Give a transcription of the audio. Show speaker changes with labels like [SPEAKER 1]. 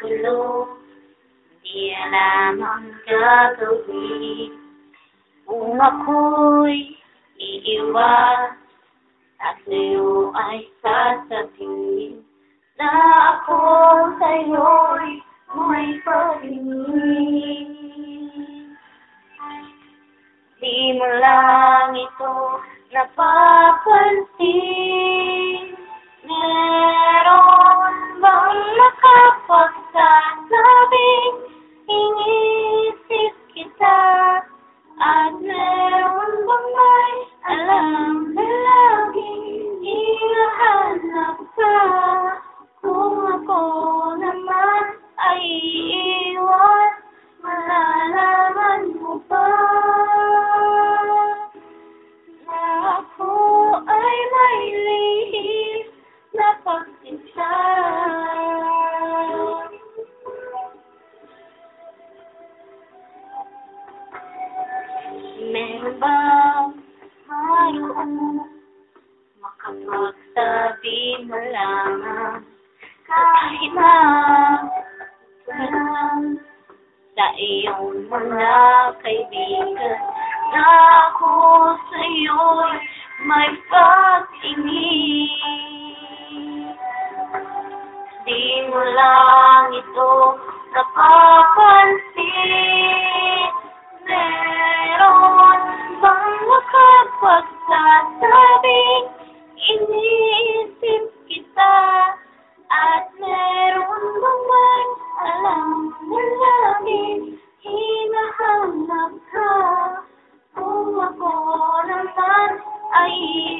[SPEAKER 1] gulo Di alam ang gagawin. Kung ako'y iiwan At sa'yo ay sasabihin Na ako sa'yo'y may pagingin Di mo lang ito napapansin. Meron Meron bang mayroon makapagsabi mo lamang kahit na lang sa iyong mga kaibigan na ako sa'yo'y may pag-ingin. Di mo lang ito Thank you.